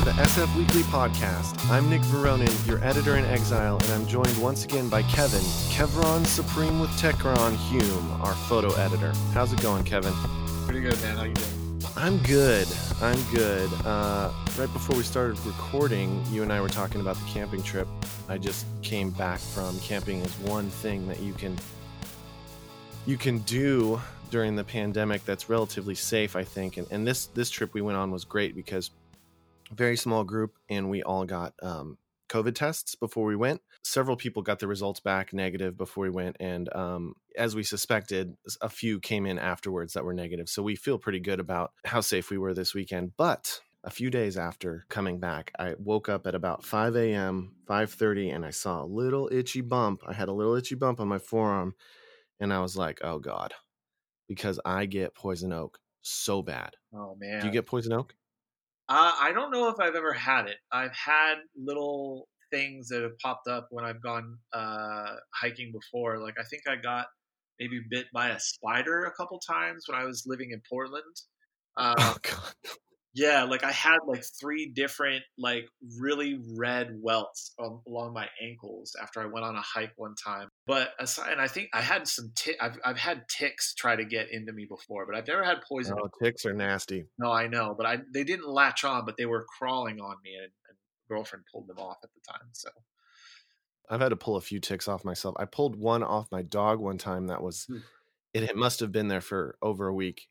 to the SF Weekly Podcast. I'm Nick Veronin, your editor in exile, and I'm joined once again by Kevin, Kevron Supreme with Techron Hume, our photo editor. How's it going, Kevin? Pretty good, man. How you doing? I'm good. I'm good. Uh, right before we started recording, you and I were talking about the camping trip. I just came back from camping is one thing that you can you can do during the pandemic that's relatively safe, I think. And, and this this trip we went on was great because very small group, and we all got um, COVID tests before we went. Several people got the results back negative before we went, and um, as we suspected, a few came in afterwards that were negative. So we feel pretty good about how safe we were this weekend. But a few days after coming back, I woke up at about 5 a.m., 5:30, and I saw a little itchy bump. I had a little itchy bump on my forearm, and I was like, "Oh God," because I get poison oak so bad. Oh man. Do you get poison oak? Uh, I don't know if I've ever had it. I've had little things that have popped up when I've gone uh, hiking before. Like I think I got maybe bit by a spider a couple times when I was living in Portland. Uh, oh God. Yeah, like I had like three different like really red welts um, along my ankles after I went on a hike one time. But aside, and I think I had some tick. I've I've had ticks try to get into me before, but I've never had poison. Oh, ticks are nasty. No, I know, but I they didn't latch on, but they were crawling on me, and, and girlfriend pulled them off at the time. So I've had to pull a few ticks off myself. I pulled one off my dog one time. That was it. It must have been there for over a week.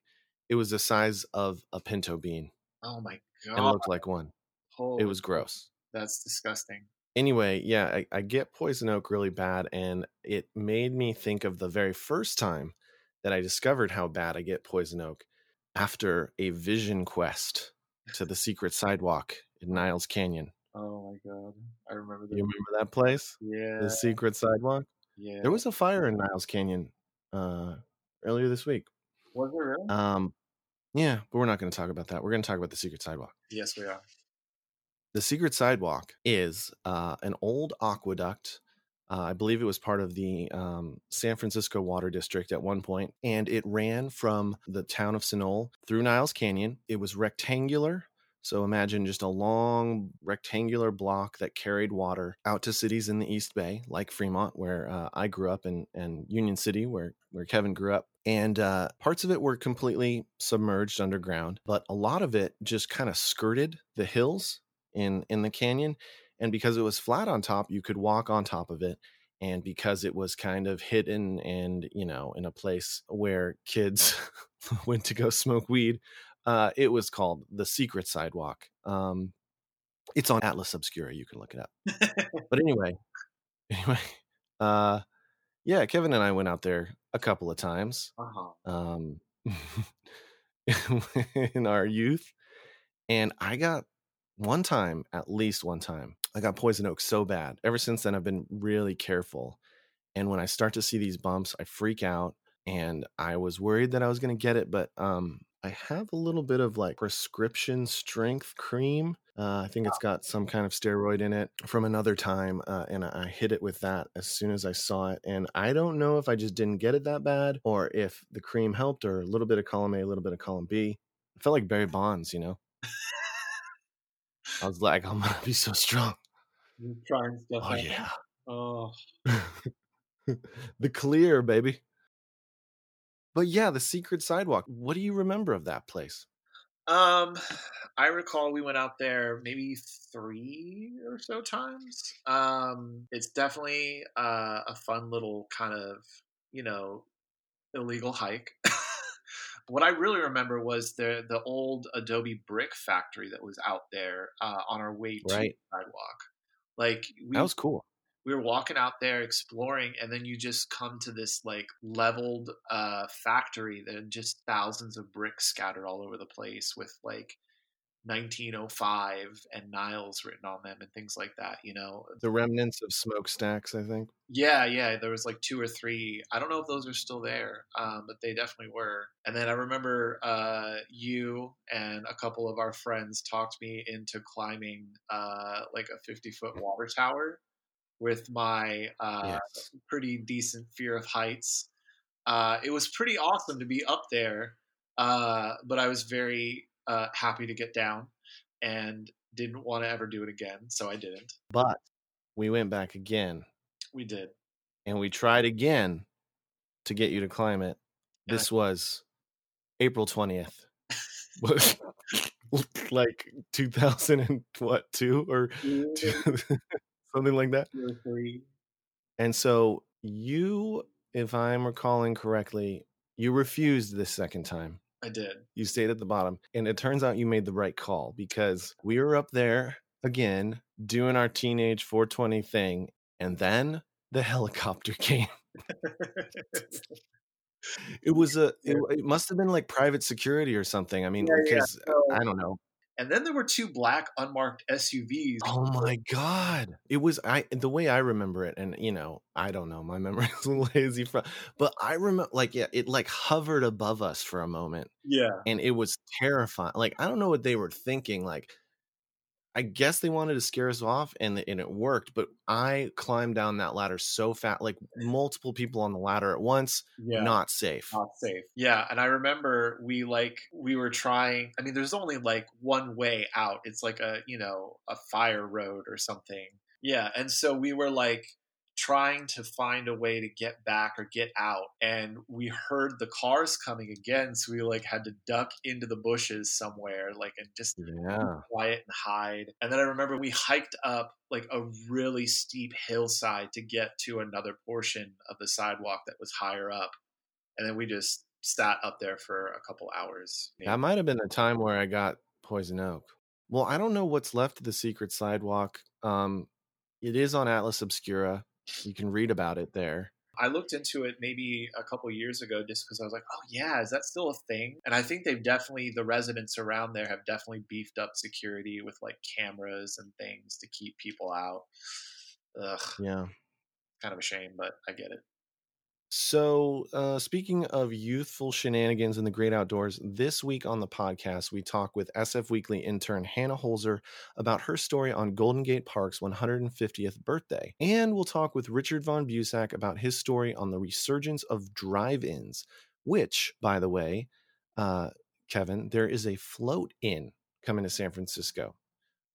It was the size of a pinto bean oh my and god, looked like one. Holy It was gross. That's disgusting. Anyway, yeah, I, I get poison oak really bad, and it made me think of the very first time that I discovered how bad I get poison oak after a vision quest to the secret sidewalk in Niles Canyon. Oh my god, I remember that. You remember that place? Yeah, The secret sidewalk? yeah. There was a fire in Niles Canyon uh, earlier this week. was there really? Um, yeah, but we're not going to talk about that. We're going to talk about the secret sidewalk. yes, we are. The secret sidewalk is uh, an old aqueduct. Uh, I believe it was part of the um, San Francisco Water District at one point, and it ran from the town of Sunol through Niles Canyon. It was rectangular. So imagine just a long rectangular block that carried water out to cities in the East Bay, like Fremont, where uh, I grew up, and, and Union City, where, where Kevin grew up. And uh, parts of it were completely submerged underground, but a lot of it just kind of skirted the hills in in the canyon and because it was flat on top you could walk on top of it and because it was kind of hidden and you know in a place where kids went to go smoke weed uh it was called the secret sidewalk. Um it's on atlas obscura you can look it up. But anyway anyway uh yeah kevin and i went out there a couple of times Uh-huh. um, in our youth. And I got one time, at least one time, I got poison oak so bad. Ever since then, I've been really careful. And when I start to see these bumps, I freak out. And I was worried that I was going to get it, but um, I have a little bit of like prescription strength cream. Uh, I think it's got some kind of steroid in it from another time, uh, and I I hit it with that as soon as I saw it. And I don't know if I just didn't get it that bad, or if the cream helped, or a little bit of column A, a little bit of column B. It felt like Barry Bonds, you know. I was like, I'm gonna be so strong. You're trying stuff Oh out. yeah, Oh, the clear, baby. But yeah, the secret sidewalk. What do you remember of that place? Um, I recall we went out there maybe three or so times. Um, it's definitely uh, a fun little kind of you know illegal hike. what I really remember was the the old Adobe brick factory that was out there uh, on our way to Right. the sidewalk. Like we That was cool. We were walking out there exploring and then you just come to this like leveled uh factory that just thousands of bricks scattered all over the place with like 1905 and Niles written on them and things like that, you know. The remnants of smokestacks, I think. Yeah, yeah, there was like two or three. I don't know if those are still there, um, but they definitely were. And then I remember uh, you and a couple of our friends talked me into climbing uh, like a 50 foot water tower with my uh, Yes. pretty decent fear of heights. Uh, it was pretty awesome to be up there, uh, but I was very uh, happy to get down. And didn't want to ever do it again, so I didn't. But we went back again We did. and we tried again to get you to climb it. I- This was April 20th. like 2000 and what, two or two, something like that. Two or three. And so you, if I'm recalling correctly, you refused this second time. I did. You stayed at the bottom. And it turns out you made the right call because we were up there again doing our teenage 420 thing. And then the helicopter came. It was a, it, it must have been like private security or something. I mean, Yeah, yeah. because uh, So- I don't know. And then there were two black unmarked SUVs. Oh my god! It was I the way I remember it, and you know I don't know my memory is a little lazy from, but I remember like yeah, it like hovered above us for a moment, Yeah. and it was terrifying. Like I don't know what they were thinking. Like I guess they wanted to scare us off, and and it worked. But I climbed down that ladder so fast, like multiple people on the ladder at once. Yeah. Not safe. not safe. Yeah, and I remember we like we were trying. I mean, there's only like one way out. It's like a you know a fire road or something. Yeah, and so we were like trying to find a way to get back or get out, and we heard the cars coming again. So we like had to duck into the bushes somewhere, like and just Yeah. quiet and hide. And then I remember we hiked up like a really steep hillside to get to another portion of the sidewalk that was higher up. And then we just sat up there for a couple hours. That might have been the time where I got poison oak. Well, I don't know what's left of the secret sidewalk. Um, it is on Atlas Obscura. You can read about it there. I looked into it maybe a couple years ago just because I was like, oh, yeah, is that still a thing? And I think they've definitely, the residents around there have definitely beefed up security with like cameras and things to keep people out. Ugh, Yeah. kind of a shame, but I get it. So, uh, speaking of youthful shenanigans in the great outdoors, this week on the podcast, we talk with SF Weekly intern Hannah Holzer about her story on Golden Gate Park's 150th birthday. And we'll talk with Richard Von Busack about his story on the resurgence of drive ins, which, by the way, uh, Kevin, there is a float in coming to San Francisco.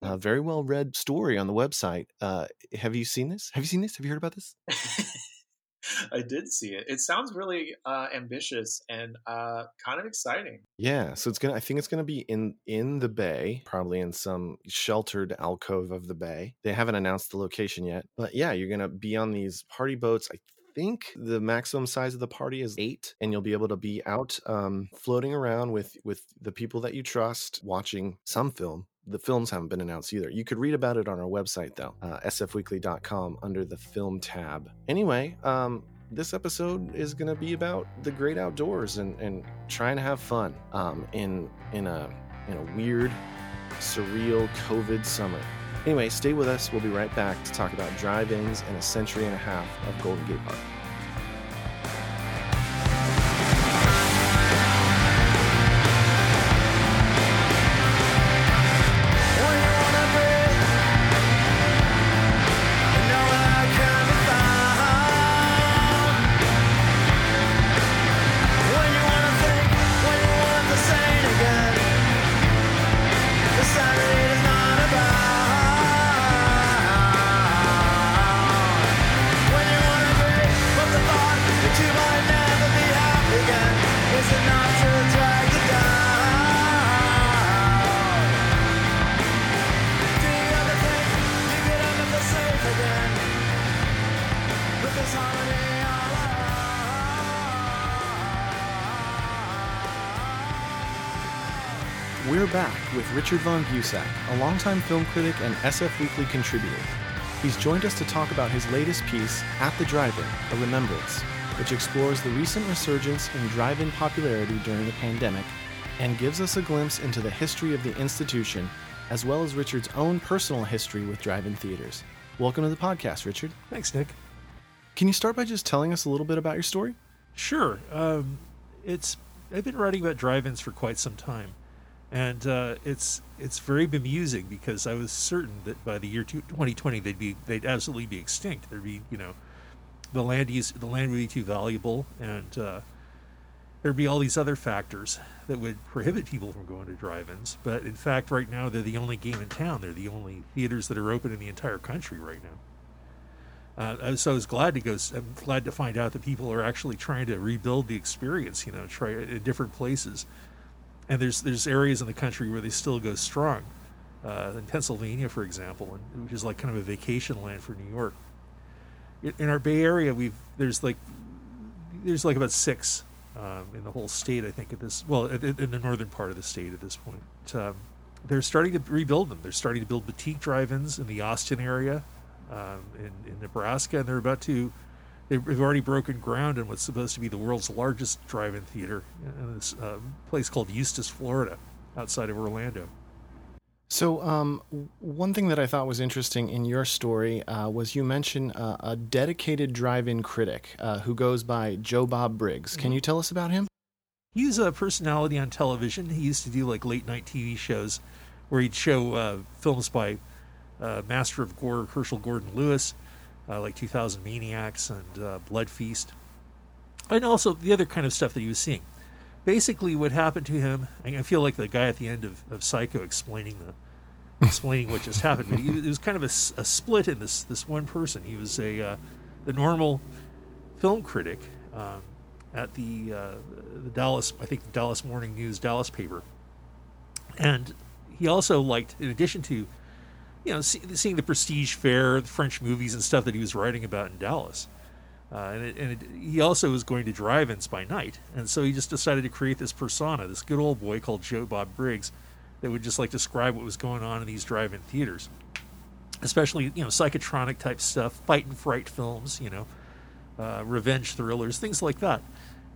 A very well read story on the website. Uh, have you seen this? Have you seen this? Have you heard about this? I did see it. It sounds really uh, ambitious and uh, kind of exciting. Yeah, so it's gonna. I think it's gonna be in in the bay, probably in some sheltered alcove of the bay. They haven't announced the location yet, but yeah, you're gonna be on these party boats. I think the maximum size of the party is eight, and you'll be able to be out um, floating around with with the people that you trust, watching some film. The films haven't been announced either. You could read about it on our website though, uh, sfweekly.com under the film tab. Anyway, um, this episode is going to be about the great outdoors and, and trying to have fun um, in in a in a weird, surreal COVID summer. Anyway, stay with us. We'll be right back to talk about drive-ins and a century and a half of Golden Gate Park. Richard Von Busack, a longtime film critic and SF Weekly contributor. He's joined us to talk about his latest piece, At the Drive-In, A Remembrance, which explores the recent resurgence in drive-in popularity during the pandemic and gives us a glimpse into the history of the institution, as well as Richard's own personal history with drive-in theaters. Welcome to the podcast, Richard. Thanks, Nick. Can you start by just telling us a little bit about your story? Sure. Um, it's I've been writing about drive-ins for quite some time, and uh, it's it's very bemusing because I was certain that by the year 2020 they'd be they'd absolutely be extinct. There'd be you know the land use the land would be too valuable, and uh, there'd be all these other factors that would prohibit people from going to drive-ins. But in fact, right now they're the only game in town. They're the only theaters that are open in the entire country right now. Uh, so I was glad to go. I'm glad to find out that people are actually trying to rebuild the experience. You know, try in different places, and there's there's areas in the country where they still go strong. Uh, in Pennsylvania, for example, and, which is like kind of a vacation land for New York. In our Bay Area, we've there's like there's like about six um, in the whole state. I think at this well in, the northern part of the state at this point. Um, they're starting to rebuild them. They're starting to build boutique drive-ins in the Austin area, um, in, in, Nebraska, and they're about to. They've already broken ground in what's supposed to be the world's largest drive-in theater in this uh, place called Eustis, Florida, outside of Orlando. So, um, one thing that I thought was interesting in your story uh, was you mentioned uh, a dedicated drive-in critic uh, who goes by Joe Bob Briggs. Can mm-hmm. you tell us about him? He's a personality on television. He used to do like late night TV shows where he'd show uh, films by uh, Master of Gore, Herschell Gordon Lewis, uh, like 2000 Maniacs and uh, Blood Feast, and also the other kind of stuff that he was seeing. Basically, what happened to him, I feel like the guy at the end of, of Psycho explaining the explaining what just happened. But he, it was kind of a, a, split in this this one person. He was a uh, the normal film critic um, at the uh, the Dallas, I think the Dallas Morning News Dallas paper, and he also liked, in addition to you know, see, seeing the prestige fare, the French movies and stuff that he was writing about in Dallas. Uh, and, it, and it, he also was going to drive-ins by night, and so he just decided to create this persona, this good old boy called Joe Bob Briggs, that would just like describe what was going on in these drive-in theaters, especially you know psychotronic type stuff, fight and fright films, you know, uh, revenge thrillers, things like that.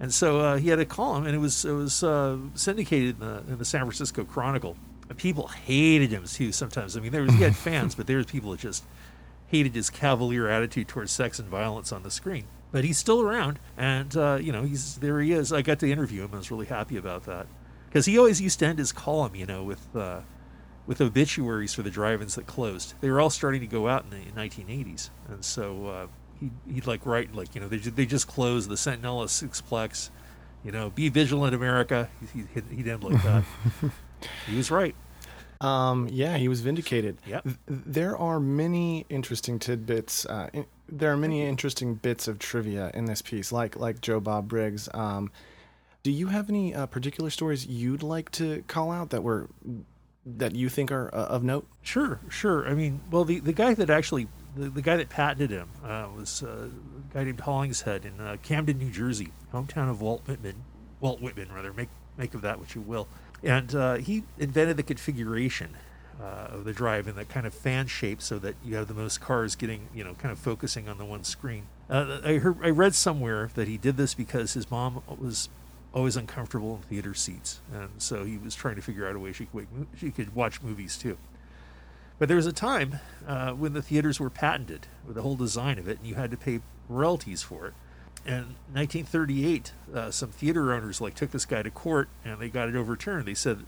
And so uh, he had a column, and it was it was uh, syndicated in the, in the San Francisco Chronicle people hated him too. Sometimes, I mean, there was he had fans, but there was people that just hated his cavalier attitude towards sex and violence on the screen. But he's still around, and uh, you know, he's there. He is. I got to interview him. I was really happy about that because he always used to end his column, you know, with uh, with obituaries for the drive-ins that closed. They were all starting to go out in the 1980s, and so uh, he he'd like write like you know they they just closed the Sentinel Sixplex, you know, be vigilant, America. He, he'd end like that. he was right. Um, yeah, he was vindicated. Yep. There are many interesting tidbits. Uh, in, there are many interesting bits of trivia in this piece, like like Joe Bob Briggs. Um, do you have any uh, particular stories you'd like to call out that were that you think are uh, of note? Sure, sure. I mean, well, the, the guy that actually the, the guy that patented him uh, was uh, a guy named Hollingshead in uh, Camden, New Jersey, hometown of Walt Whitman. Walt Whitman, rather. Make make of that what you will. And uh, he invented the configuration uh, of the drive in that kind of fan shape so that you have the most cars getting, you know, kind of focusing on the one screen. Uh, I heard, I read somewhere that he did this because his mom was always uncomfortable in theater seats, and so he was trying to figure out a way she could she could watch movies too. But there was a time uh, when the theaters were patented with the whole design of it, and you had to pay royalties for it in 1938, uh, some theater owners like took this guy to court and they got it overturned. They said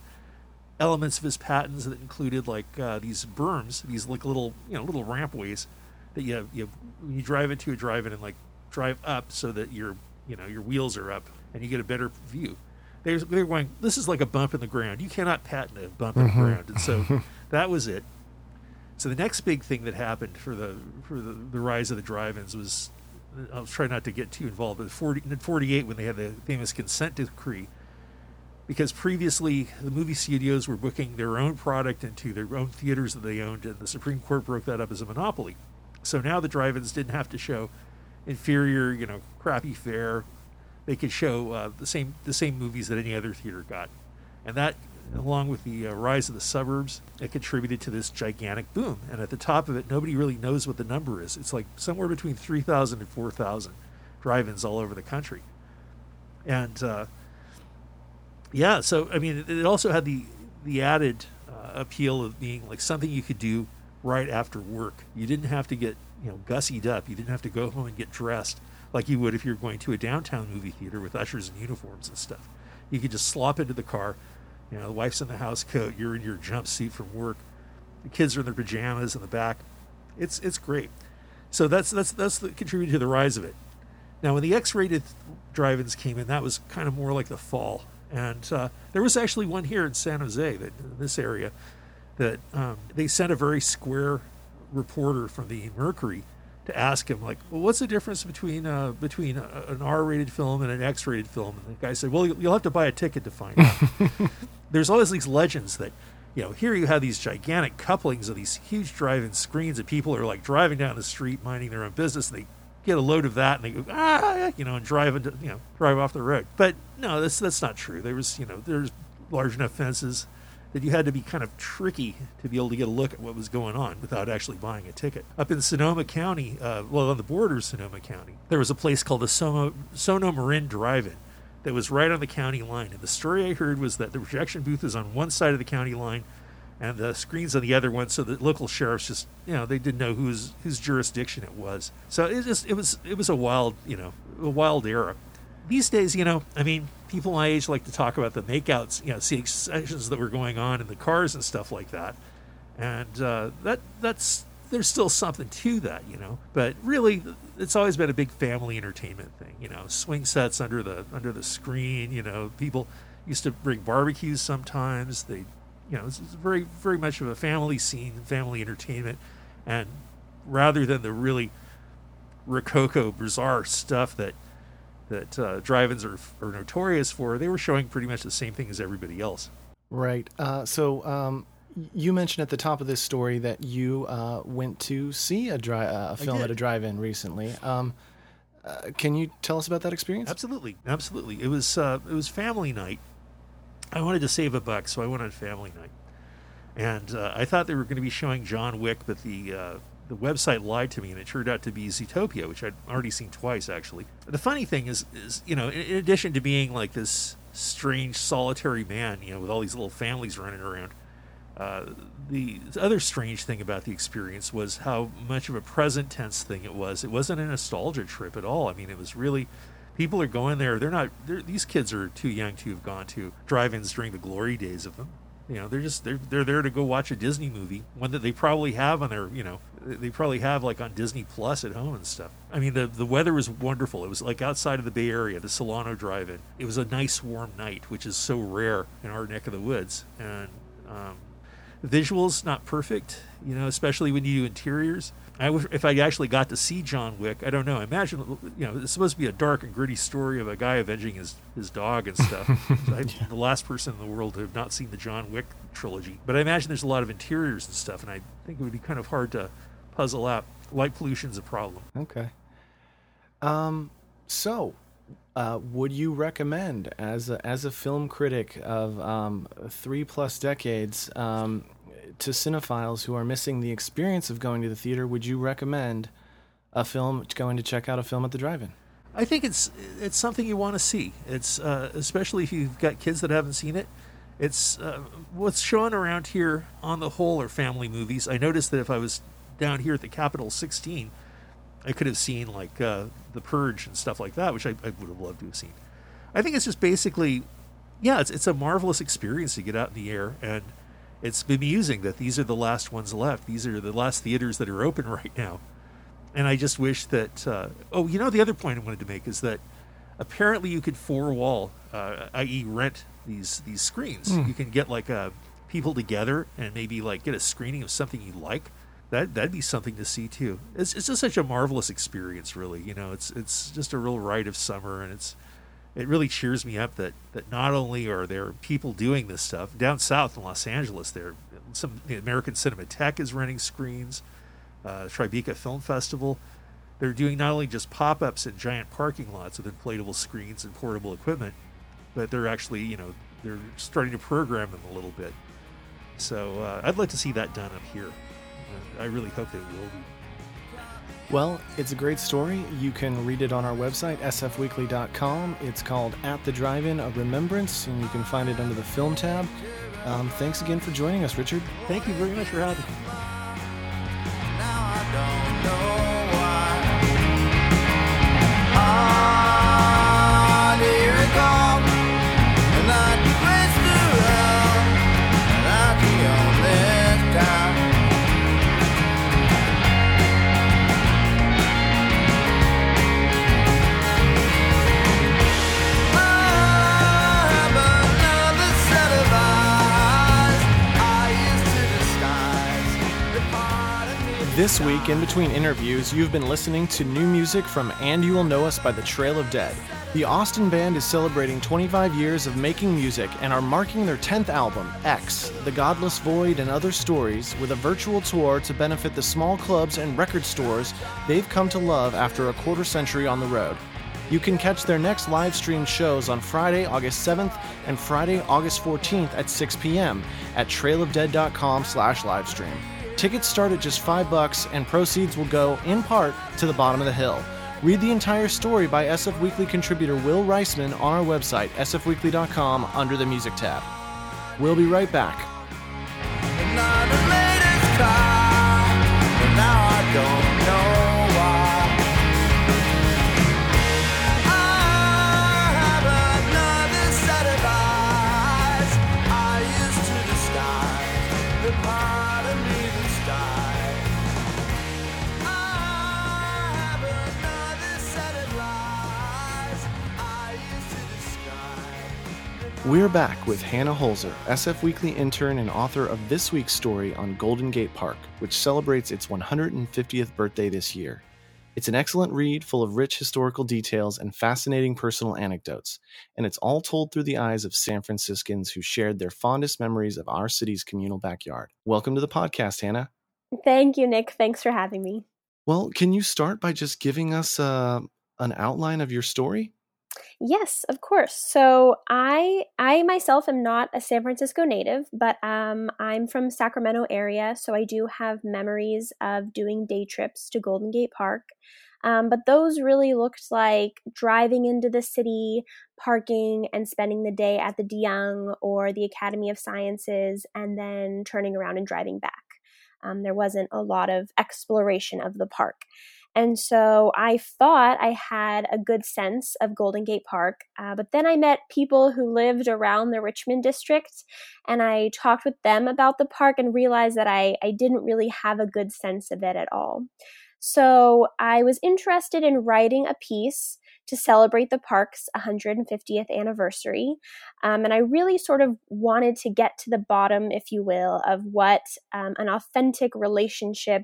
elements of his patents that included like uh, these berms, these like little you know little rampways that you have, you have, you drive into a drive-in and like drive up so that your you know your wheels are up and you get a better view. They're, they're going. This is like a bump in the ground. You cannot patent a bump in mm-hmm. the ground, and so that was it. So the next big thing that happened for the for the, the rise of the drive-ins was I'll try not to get too involved, but 40, in 48 when they had the famous consent decree, because previously the movie studios were booking their own product into their own theaters that they owned, and the Supreme Court broke that up as a monopoly. So now the drive-ins didn't have to show inferior, you know, crappy fare. They could show uh, the same the same movies that any other theater got, and that along with the uh, rise of the suburbs, it contributed to this gigantic boom. And at the top of it, nobody really knows what the number is. It's like somewhere between 3,000 and 4,000 drive ins all over the country. And uh, yeah, so I mean, it, also had the, the added uh, appeal of being like something you could do right after work. You didn't have to get you know gussied up. You didn't have to go home and get dressed like you would if you're going to a downtown movie theater with ushers and uniforms and stuff. You could just slop into the car, you know, the wife's in the house coat, you're in your jumpsuit from work, the kids are in their pajamas in the back. It's it's great. So that's that's that's the, contributed to the rise of it. Now, when the X-rated drive-ins came in, that was kind of more like the fall, and uh, there was actually one here in San Jose, that this area, that um, they sent a very square reporter from the Mercury to ask him, like, well, what's the difference between uh, between a, an R-rated film and an X-rated film? And the guy said, well, you'll have to buy a ticket to find out. There's always these legends that you know, here you have these gigantic couplings of these huge drive-in screens, and people are like driving down the street, minding their own business, and they get a load of that, and they go ah, you know, and drive into, you know, drive off the road. But no, that's that's not true. There was, you know, there's large enough fences that you had to be kind of tricky to be able to get a look at what was going on without actually buying a ticket. Up in Sonoma County, uh, well, on the border of Sonoma County, there was a place called the Sono, Sono Marin Drive-In that was right on the county line. And the story I heard was that the projection booth was on one side of the county line and the screens on the other one, so the local sheriffs just, you know, they didn't know whose whose jurisdiction it was. So it just it was it was a wild, you know, a wild era. These days, you know, I mean, people my age like to talk about the makeouts, you know, seeing sessions that were going on in the cars and stuff like that, and uh, that that's there's still something to that, you know. But really, it's always been a big family entertainment thing, you know. Swing sets under the under the screen, you know. People used to bring barbecues sometimes. They, you know, it's, very very much of a family scene, family entertainment, and rather than the really rococo bizarre stuff that that uh, drive-ins are, are notorious for, they were showing pretty much the same thing as everybody else. Right. Uh, so um, you mentioned at the top of this story that you uh, went to see a, dri- uh, a film at a drive-in recently. Um, uh, can you tell us about that experience? Absolutely, absolutely. It was uh, it was family night. I wanted to save a buck, so I went on family night, and uh, I thought they were going to be showing John Wick, but the uh, the website lied to me, and it turned out to be Zootopia, which I'd already seen twice actually. The funny thing is, is you know, in, in addition to being like this strange solitary man, you know, with all these little families running around. Uh, the other strange thing about the experience was how much of a present tense thing it was. It wasn't a nostalgia trip at all. I mean, it was really people are going there. They're not. They're, these kids are too young to have gone to drive-ins during the glory days of them. You know, they're just they're they're there to go watch a Disney movie, one that they probably have on their you know they probably have like on Disney Plus at home and stuff. I mean, the the weather was wonderful. It was like outside of the Bay Area, the Solano Drive-In. It was a nice warm night, which is so rare in our neck of the woods, and um, visuals not perfect, you know, especially when you do interiors. I wish if I actually got to see John Wick, I don't know. I imagine, you know, it's supposed to be a dark and gritty story of a guy avenging his, his dog and stuff. I'm Yeah. the last person in the world to have not seen the John Wick trilogy. But I imagine there's a lot of interiors and stuff, and I think it would be kind of hard to puzzle out. Light pollution's a problem. Okay. Um. So, uh, would you recommend, as a, as a film critic of um, three plus decades, um, to cinephiles who are missing the experience of going to the theater, would you recommend a film going to check out a film at the drive-in? I think it's it's something you want to see. It's uh, especially if you've got kids that haven't seen it. It's uh, what's shown around here on the whole are family movies. I noticed that if I was down here at the Capitol 16, I could have seen like uh, The Purge and stuff like that, which I, I would have loved to have seen. I think it's just basically, yeah, it's it's a marvelous experience to get out in the air, and it's bemusing that these are the last ones left. These are the last theaters that are open right now and I just wish that. Uh, oh, you know, the other point I wanted to make is that apparently you could four wall, uh, i.e., rent these these screens. Hmm. You can get like uh, people together and maybe like get a screening of something you like. That that'd be something to see too. It's it's just such a marvelous experience, really. You know, it's it's just a real rite of summer, and it's it really cheers me up that that not only are there people doing this stuff down south in Los Angeles, there some the American Cinematheque is running screens uh, Tribeca Film Festival. They're doing not only just pop ups in giant parking lots with inflatable screens and portable equipment, but they're actually, you know, they're starting to program them a little bit. So uh, I'd like to see that done up here. I really hope that it will be. Well, it's a great story. You can read it on our website, sfweekly.com. It's called At the Drive In, A Remembrance, and you can find it under the film tab. Um, thanks again for joining us, Richard. Thank you very much for having me. This week, in between interviews, you've been listening to new music from And You Will Know Us by the Trail of Dead. The Austin band is celebrating 25 years of making music and are marking their 10th album, X, The Godless Void and Other Stories, with a virtual tour to benefit the small clubs and record stores they've come to love after a quarter century on the road. You can catch their next live stream shows on Friday, August 7th and Friday, August 14th at 6 p.m. at trailofdead.com slash livestream. Tickets start at just 5 bucks and proceeds will go, in part, to the bottom of the hill. Read the entire story by SF Weekly contributor Will Reisman on our website, sfweekly.com, under the music tab. We'll be right back. Car, We're back with Hannah Holzer, SF Weekly intern and author of this week's story on Golden Gate Park, which celebrates its 150th birthday this year. It's an excellent read full of rich historical details and fascinating personal anecdotes, and it's all told through the eyes of San Franciscans who shared their fondest memories of our city's communal backyard. Welcome to the podcast, Hannah. Thank you, Nick. Thanks for having me. Well, can you start by just giving us uh, an outline of your story? Yes, of course. So I I myself am not a San Francisco native, but um, I'm from Sacramento area, so I do have memories of doing day trips to Golden Gate Park. Um, but those really looked like driving into the city, parking, and spending the day at the DeYoung or the Academy of Sciences, and then turning around and driving back. Um, there wasn't a lot of exploration of the park. And so I thought I had a good sense of Golden Gate Park. Uh, but then I met people who lived around the Richmond district and I talked with them about the park and realized that I, I didn't really have a good sense of it at all. So I was interested in writing a piece to celebrate the park's 150th anniversary. Um, and I really sort of wanted to get to the bottom, if you will, of what um, an authentic relationship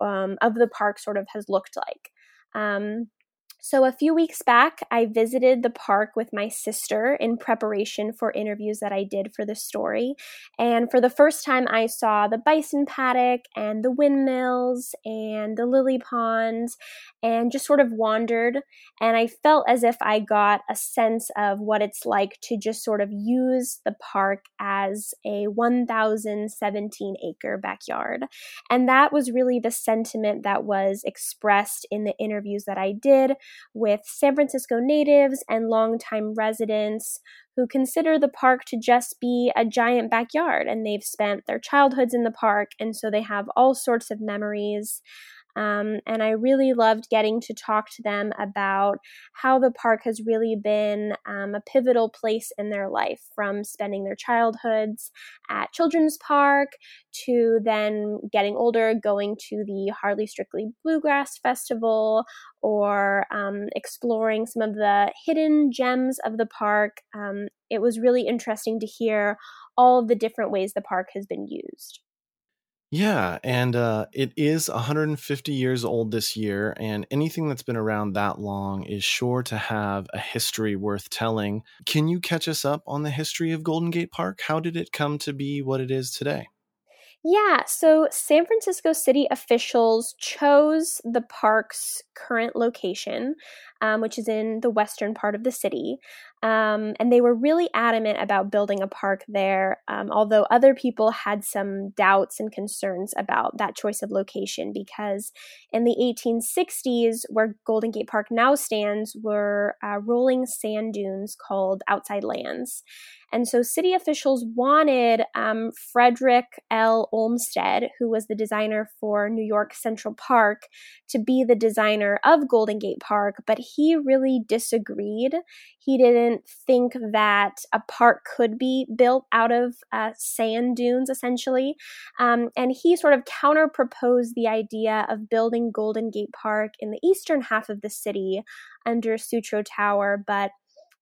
um, of the park sort of has looked like. Um, so, a few weeks back, I visited the park with my sister in preparation for interviews that I did for the story. And for the first time, I saw the bison paddock and the windmills and the lily ponds and just sort of wandered. And I felt as if I got a sense of what it's like to just sort of use the park as a 1,017 acre backyard. And that was really the sentiment that was expressed in the interviews that I did with San Francisco natives and longtime residents who consider the park to just be a giant backyard and they've spent their childhoods in the park and so they have all sorts of memories um, and I really loved getting to talk to them about how the park has really been um, a pivotal place in their life from spending their childhoods at Children's Park to then getting older, going to the Hardly Strictly Bluegrass Festival or um, exploring some of the hidden gems of the park. Um, it was really interesting to hear all of the different ways the park has been used. Yeah, and uh, it is 150 years old this year, and anything that's been around that long is sure to have a history worth telling. Can you catch us up on the history of Golden Gate Park? How did it come to be what it is today? Yeah, so San Francisco city officials chose the park's current location, um, which is in the western part of the city. Um, and they were really adamant about building a park there, um, although other people had some doubts and concerns about that choice of location because in the 1860s, where Golden Gate Park now stands, were uh, rolling sand dunes called outside lands. And so city officials wanted um, Frederick L. Olmsted, who was the designer for New York Central Park, to be the designer of Golden Gate Park, but he really disagreed. He didn't think that a park could be built out of uh, sand dunes, essentially. Um, and he sort of counter proposed the idea of building Golden Gate Park in the eastern half of the city under Sutro Tower, but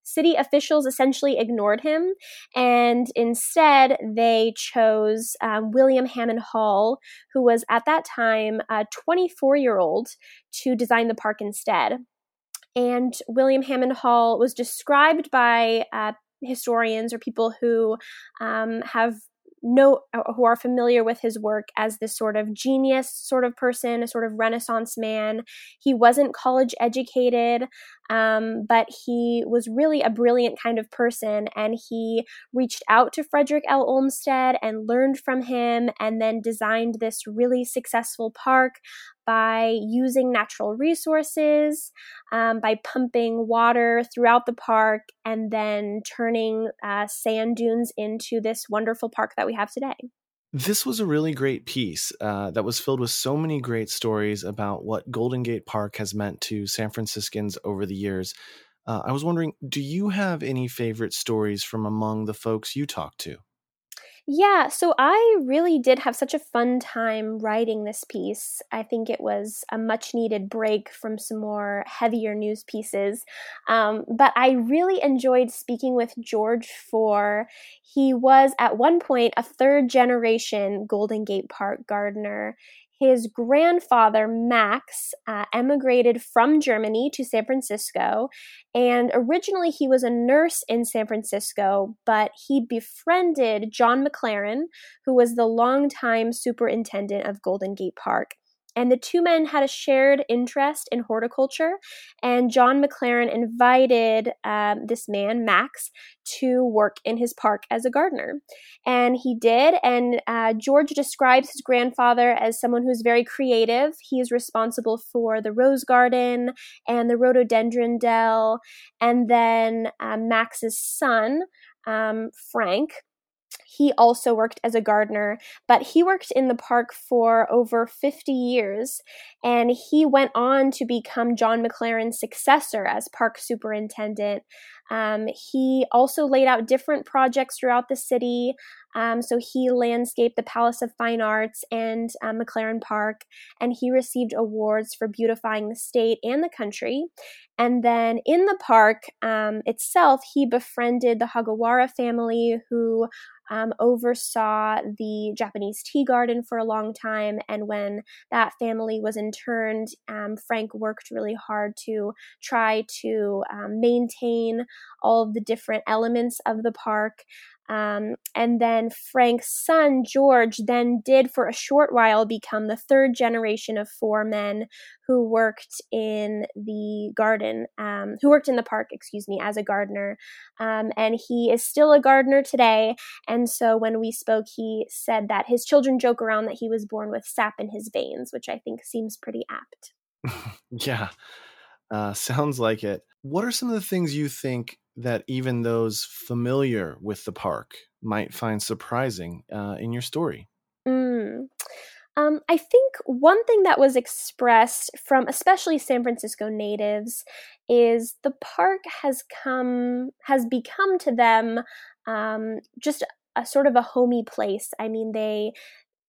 city officials essentially ignored him, and instead they chose um, William Hammond Hall, who was at that time a 24 year old, to design the park instead. And William Hammond Hall was described by uh, historians or people who um, have know who are familiar with his work as this sort of genius sort of person, a sort of renaissance man. He wasn't college educated, um, but he was really a brilliant kind of person, and he reached out to Frederick L. Olmsted and learned from him, and then designed this really successful park by using natural resources, um, by pumping water throughout the park, and then turning uh, sand dunes into this wonderful park that we have today. This was a really great piece uh, that was filled with so many great stories about what Golden Gate Park has meant to San Franciscans over the years. Uh, I was wondering, do you have any favorite stories from among the folks you talked to? Yeah, so I really did have such a fun time writing this piece. I think it was a much needed break from some more heavier news pieces. Um, but I really enjoyed speaking with George Fohr. He was at one point a third generation Golden Gate Park gardener. His grandfather, Max, uh, emigrated from Germany to San Francisco. And originally he was a nurse in San Francisco, but he befriended John McLaren, who was the longtime superintendent of Golden Gate Park. And the two men had a shared interest in horticulture. And John McLaren invited um, this man, Max, to work in his park as a gardener. And he did. And uh, George describes his grandfather as someone who's very creative. He is responsible for the rose garden and the rhododendron dell. And then uh, Max's son, um, Frank, he also worked as a gardener, but he worked in the park for over 50 years. And he went on to become John McLaren's successor as park superintendent. Um, he also laid out different projects throughout the city. Um, so he landscaped the Palace of Fine Arts and um, McLaren Park, and he received awards for beautifying the state and the country. And then in the park um, itself, he befriended the Hagiwara family, who um, oversaw the Japanese tea garden for a long time. And when that family was interned, um, Frank worked really hard to try to um, maintain all of the different elements of the park. Um, and then Frank's son, George, then did for a short while become the third generation of four men who worked in the garden, um, who worked in the park, excuse me, as a gardener. Um, and he is still a gardener today. And so when we spoke, he said that his children joke around that he was born with sap in his veins, which I think seems pretty apt. yeah, uh, sounds like it. What are some of the things you think that even those familiar with the park might find surprising uh, in your story? Mm. Um, I think one thing that was expressed from especially San Francisco natives is the park has come has become to them um, just a sort of a homey place. I mean, they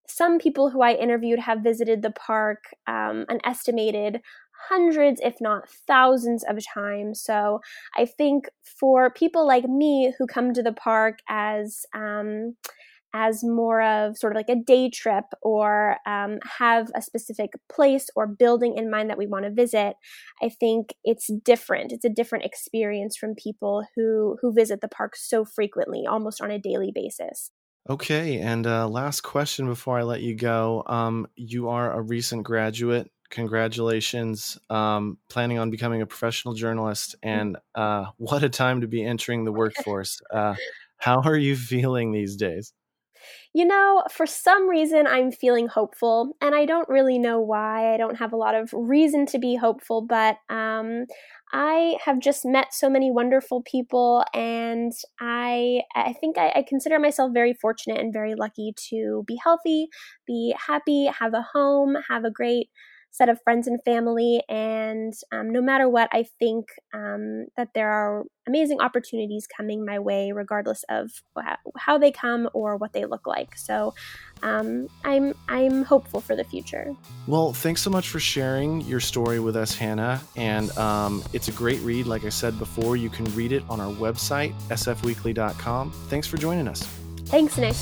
some people who I interviewed have visited the park um, an estimated hundreds, if not thousands of times. So I think for people like me who come to the park as um, as more of sort of like a day trip or um, have a specific place or building in mind that we want to visit, I think it's different. It's a different experience from people who who visit the park so frequently, almost on a daily basis. Okay, and uh, last question before I let you go. Um, you are a recent graduate congratulations um, planning on becoming a professional journalist mm. and uh, what a time to be entering the workforce. Uh, how are you feeling these days? You know for some reason i'm feeling hopeful and i don't really know why. I don't have a lot of reason to be hopeful but um, i have just met so many wonderful people and i i think I, I consider myself very fortunate and very lucky to be healthy be happy have a home have a great set of friends and family. And um, no matter what, I think um, that there are amazing opportunities coming my way, regardless of how they come or what they look like. So um, I'm I'm hopeful for the future. Well, thanks so much for sharing your story with us, Hannah. And um, it's a great read. Like I said before, you can read it on our website, sfweekly.com. Thanks for joining us. Thanks, Nick.